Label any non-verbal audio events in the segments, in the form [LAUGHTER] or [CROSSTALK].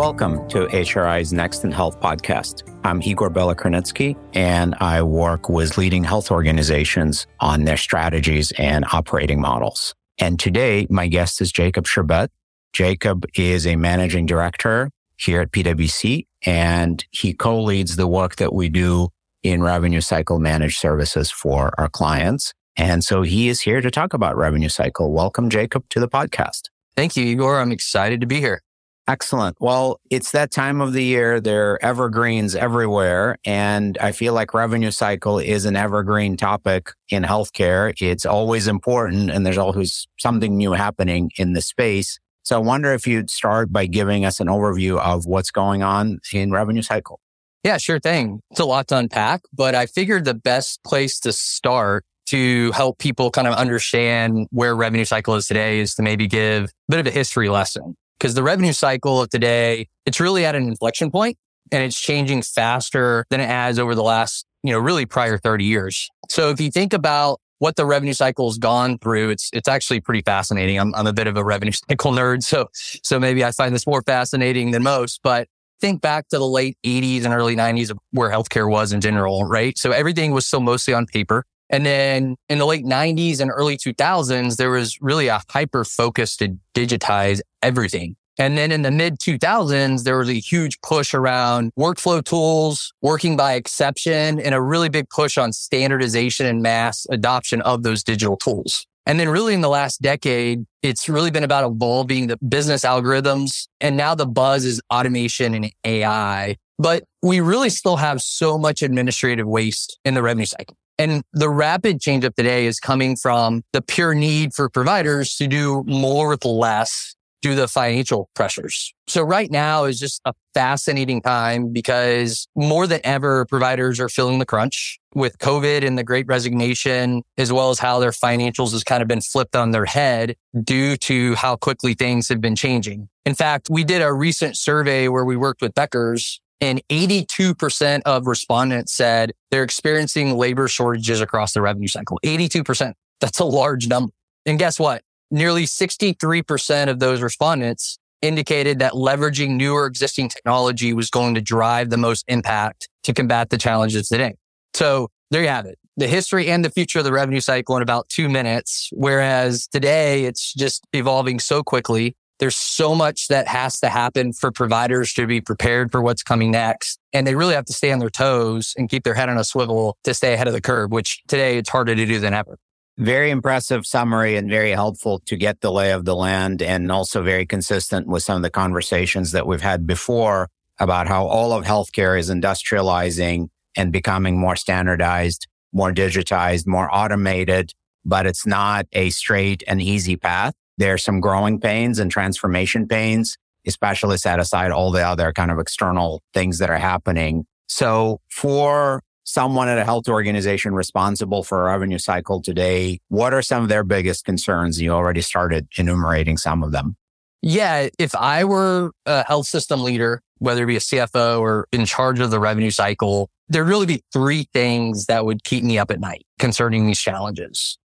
Welcome to HRI's Next in Health podcast. I'm Igor Belokrinitsky, and I work with leading health organizations on their strategies and operating models. And today, my guest is Jacob Sherbet. Jacob is a managing director here at PwC, and he co-leads the work that we do in revenue cycle managed services for our clients. And so he is here to talk about revenue cycle. Welcome, Jacob, to the podcast. Thank you, Igor. I'm excited to be here. Excellent. Well, it's that time of the year. There are evergreens everywhere. And I feel like revenue cycle is an evergreen topic in healthcare. It's always important and there's always something new happening in the space. So I wonder if you'd start by giving us an overview of what's going on in revenue cycle. Yeah, sure thing. It's a lot to unpack, but I figured the best place to start to help people kind of understand where revenue cycle is today is to maybe give a bit of a history lesson because the revenue cycle of today, it's really at an inflection point and it's changing faster than it has over the last, you know, really prior 30 years. So if you think about what the revenue cycle has gone through, it's, it's actually pretty fascinating. I'm, I'm a bit of a revenue [LAUGHS] cycle nerd. So, so maybe I find this more fascinating than most, but think back to the late 80s and early 90s of where healthcare was in general, right? So everything was still mostly on paper. And then in the late 90s and early 2000s, there was really a hyper focus to digitize everything. And then in the mid 2000s, there was a huge push around workflow tools, working by exception, and a really big push on standardization and mass adoption of those digital tools. And then really in the last decade, it's really been about evolving the business algorithms. And now the buzz is automation and AI. But we really still have so much administrative waste in the revenue cycle. And the rapid change up today is coming from the pure need for providers to do more with less due to the financial pressures. So right now is just a fascinating time because more than ever, providers are feeling the crunch with COVID and the great resignation, as well as how their financials has kind of been flipped on their head due to how quickly things have been changing. In fact, we did a recent survey where we worked with Becker's and 82% of respondents said they're experiencing labor shortages across the revenue cycle. 82%. That's a large number. And guess what? Nearly 63% of those respondents indicated that leveraging new or existing technology was going to drive the most impact to combat the challenges today. So there you have it. The history and the future of the revenue cycle in about two minutes. Whereas today it's just evolving so quickly there's so much that has to happen for providers to be prepared for what's coming next. And they really have to stay on their toes and keep their head on a swivel to stay ahead of the curve, which today it's harder to do than ever. Very impressive summary and very helpful to get the lay of the land and also very consistent with some of the conversations that we've had before about how all of healthcare is industrializing and becoming more standardized, more digitized, more automated, but it's not a straight and easy path. There's some growing pains and transformation pains, especially set aside all the other kind of external things that are happening. So for someone at a health organization responsible for a revenue cycle today, what are some of their biggest concerns? You already started enumerating some of them. Yeah. If I were a health system leader, whether it be a CFO or in charge of the revenue cycle, there'd really be three things that would keep me up at night concerning these challenges.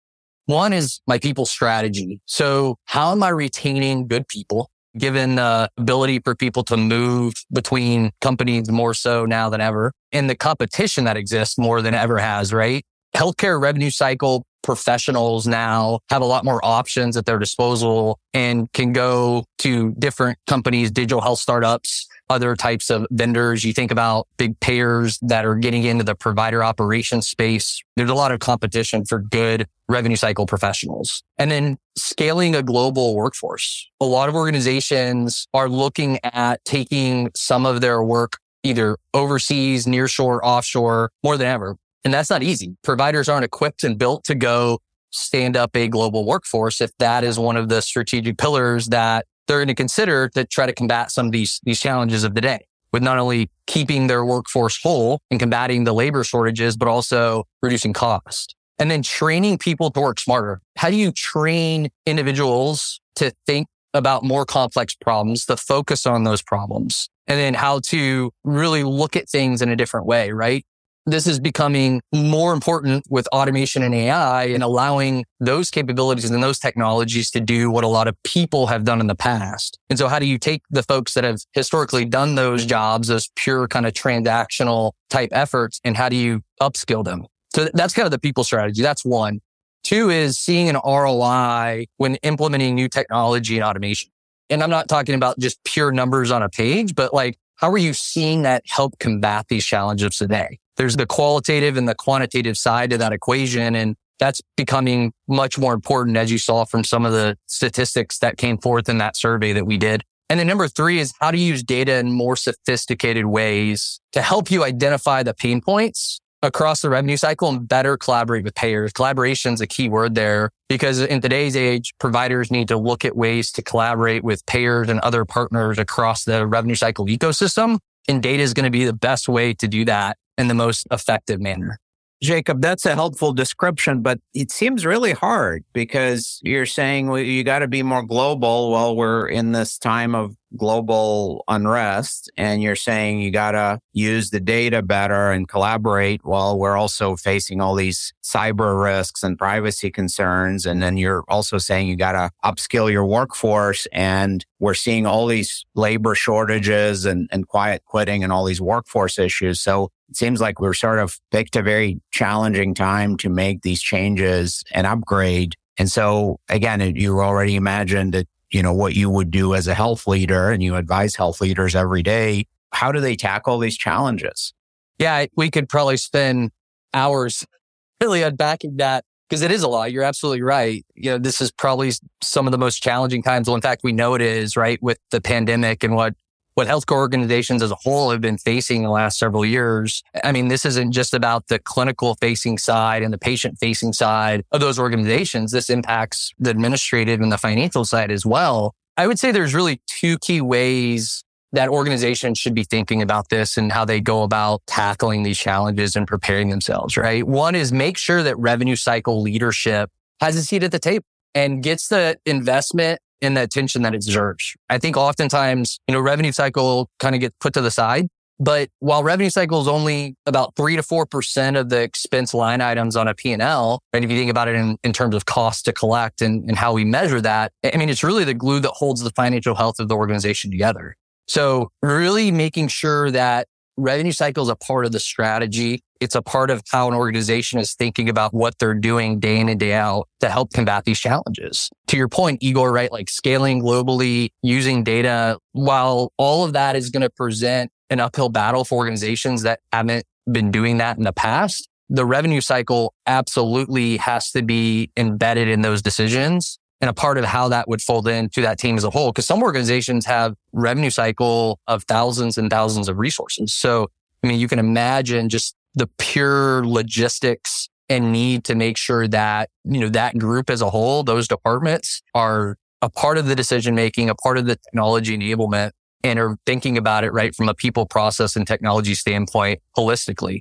One is my people strategy. So how am I retaining good people? Given the ability for people to move between companies more so now than ever and the competition that exists more than ever has, right? Healthcare revenue cycle professionals now have a lot more options at their disposal and can go to different companies, digital health startups, other types of vendors. You think about big payers that are getting into the provider operations space. There's a lot of competition for good revenue cycle professionals. And then scaling a global workforce. A lot of organizations are looking at taking some of their work either overseas, nearshore, offshore, more than ever. And that's not easy. Providers aren't equipped and built to go stand up a global workforce if that is one of the strategic pillars that they're going to consider to try to combat some of these, these challenges of the day with not only keeping their workforce whole and combating the labor shortages, but also reducing cost. And then training people to work smarter. How do you train individuals to think about more complex problems, to focus on those problems, and then how to really look at things in a different way, right? This is becoming more important with automation and AI and allowing those capabilities and those technologies to do what a lot of people have done in the past. And so how do you take the folks that have historically done those jobs, those pure kind of transactional type efforts, and how do you upskill them? So that's kind of the people strategy. That's one. Two is seeing an ROI when implementing new technology and automation. And I'm not talking about just pure numbers on a page, but like, how are you seeing that help combat these challenges today? There's the qualitative and the quantitative side to that equation. And that's becoming much more important as you saw from some of the statistics that came forth in that survey that we did. And then number three is how to use data in more sophisticated ways to help you identify the pain points across the revenue cycle and better collaborate with payers. Collaboration is a key word there because in today's age, providers need to look at ways to collaborate with payers and other partners across the revenue cycle ecosystem. And data is going to be the best way to do that in the most effective manner. Jacob, that's a helpful description, but it seems really hard because you're saying well, you got to be more global while we're in this time of global unrest. And you're saying you got to use the data better and collaborate while we're also facing all these cyber risks and privacy concerns. And then you're also saying you got to upskill your workforce. And we're seeing all these labor shortages and, and quiet quitting and all these workforce issues. So it seems like we're sort of picked a very challenging time to make these changes and upgrade. And so again, you already imagined that, you know, what you would do as a health leader and you advise health leaders every day. How do they tackle these challenges? Yeah, we could probably spend hours [LAUGHS] really unpacking that because it is a lot. You're absolutely right. You know, this is probably some of the most challenging times. Well, in fact, we know it is, right? With the pandemic and what what healthcare organizations as a whole have been facing the last several years. I mean, this isn't just about the clinical facing side and the patient facing side of those organizations. This impacts the administrative and the financial side as well. I would say there's really two key ways that organizations should be thinking about this and how they go about tackling these challenges and preparing themselves, right? One is make sure that revenue cycle leadership has a seat at the table and gets the investment and the attention that it deserves. I think oftentimes, you know, revenue cycle kind of gets put to the side. But while revenue cycle is only about three to 4% of the expense line items on a P&L, and if you think about it in, in terms of cost to collect and, and how we measure that, I mean, it's really the glue that holds the financial health of the organization together. So really making sure that revenue cycle is a part of the strategy it's a part of how an organization is thinking about what they're doing day in and day out to help combat these challenges. To your point, Igor, right? Like scaling globally, using data, while all of that is going to present an uphill battle for organizations that haven't been doing that in the past, the revenue cycle absolutely has to be embedded in those decisions and a part of how that would fold into that team as a whole. Cause some organizations have revenue cycle of thousands and thousands of resources. So, I mean, you can imagine just the pure logistics and need to make sure that, you know, that group as a whole, those departments are a part of the decision making, a part of the technology enablement and are thinking about it right from a people process and technology standpoint holistically.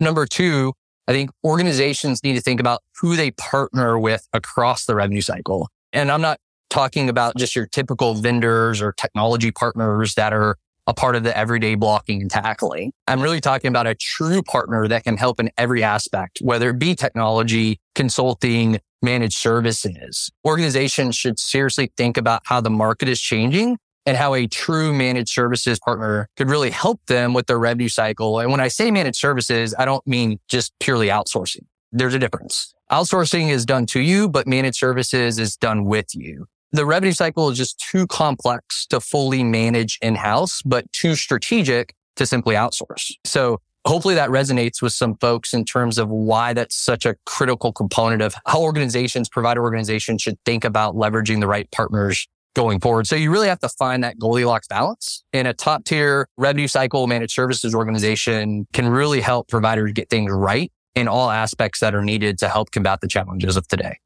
Number two, I think organizations need to think about who they partner with across the revenue cycle. And I'm not talking about just your typical vendors or technology partners that are a part of the everyday blocking and tackling. I'm really talking about a true partner that can help in every aspect, whether it be technology, consulting, managed services. Organizations should seriously think about how the market is changing and how a true managed services partner could really help them with their revenue cycle. And when I say managed services, I don't mean just purely outsourcing. There's a difference. Outsourcing is done to you, but managed services is done with you the revenue cycle is just too complex to fully manage in house, but too strategic to simply outsource. So hopefully that resonates with some folks in terms of why that's such a critical component of how organizations, provider organizations should think about leveraging the right partners going forward. So you really have to find that Goldilocks balance and a top tier revenue cycle managed services organization can really help providers get things right in all aspects that are needed to help combat the challenges of today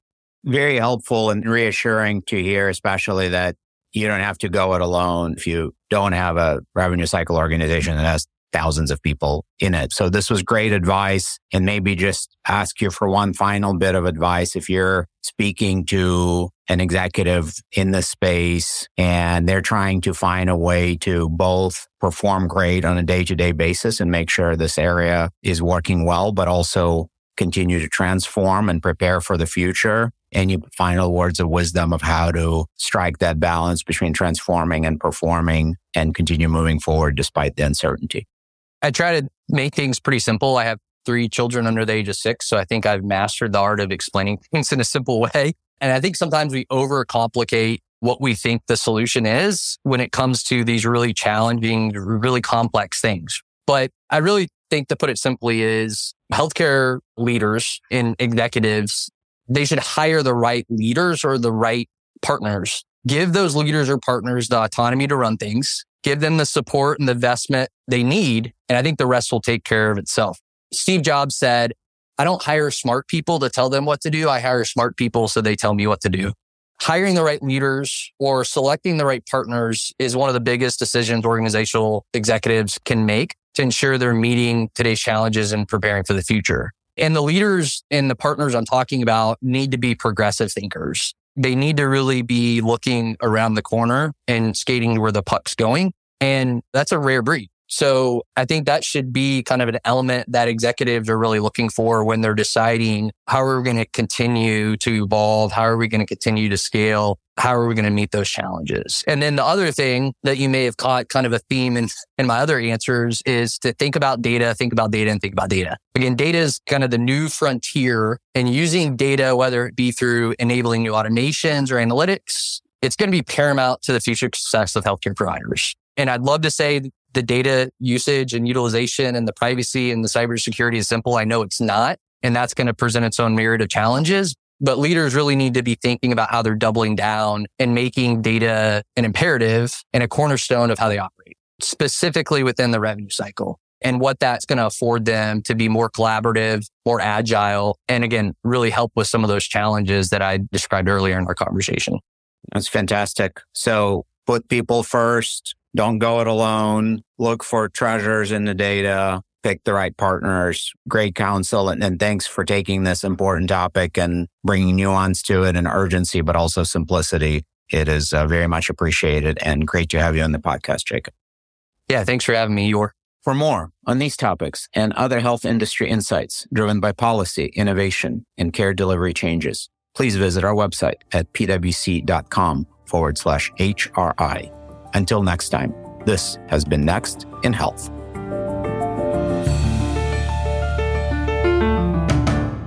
very helpful and reassuring to hear, especially that you don't have to go it alone if you don't have a revenue cycle organization that has thousands of people in it. So this was great advice and maybe just ask you for one final bit of advice. If you're speaking to an executive in the space and they're trying to find a way to both perform great on a day to day basis and make sure this area is working well, but also continue to transform and prepare for the future. Any final words of wisdom of how to strike that balance between transforming and performing and continue moving forward despite the uncertainty? I try to make things pretty simple. I have three children under the age of six. So I think I've mastered the art of explaining [LAUGHS] things in a simple way. And I think sometimes we overcomplicate what we think the solution is when it comes to these really challenging, really complex things. But I really think to put it simply is healthcare leaders and executives, they should hire the right leaders or the right partners. Give those leaders or partners the autonomy to run things, give them the support and the investment they need. And I think the rest will take care of itself. Steve Jobs said, I don't hire smart people to tell them what to do. I hire smart people so they tell me what to do. Hiring the right leaders or selecting the right partners is one of the biggest decisions organizational executives can make to ensure they're meeting today's challenges and preparing for the future. And the leaders and the partners I'm talking about need to be progressive thinkers. They need to really be looking around the corner and skating where the puck's going. And that's a rare breed. So I think that should be kind of an element that executives are really looking for when they're deciding how are we going to continue to evolve? How are we going to continue to scale? How are we going to meet those challenges? And then the other thing that you may have caught kind of a theme in, in my other answers is to think about data, think about data and think about data. Again, data is kind of the new frontier and using data, whether it be through enabling new automations or analytics, it's going to be paramount to the future success of healthcare providers. And I'd love to say the data usage and utilization and the privacy and the cybersecurity is simple. I know it's not. And that's going to present its own myriad of challenges. But leaders really need to be thinking about how they're doubling down and making data an imperative and a cornerstone of how they operate, specifically within the revenue cycle and what that's going to afford them to be more collaborative, more agile, and again, really help with some of those challenges that I described earlier in our conversation. That's fantastic. So put people first, don't go it alone. Look for treasures in the data. Pick the right partners. Great counsel. And, and thanks for taking this important topic and bringing nuance to it and urgency, but also simplicity. It is uh, very much appreciated and great to have you on the podcast, Jacob. Yeah, thanks for having me, Igor. For more on these topics and other health industry insights driven by policy, innovation, and care delivery changes, please visit our website at pwc.com forward slash HRI. Until next time, this has been Next in Health.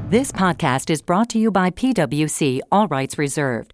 This podcast is brought to you by PwC, all rights reserved.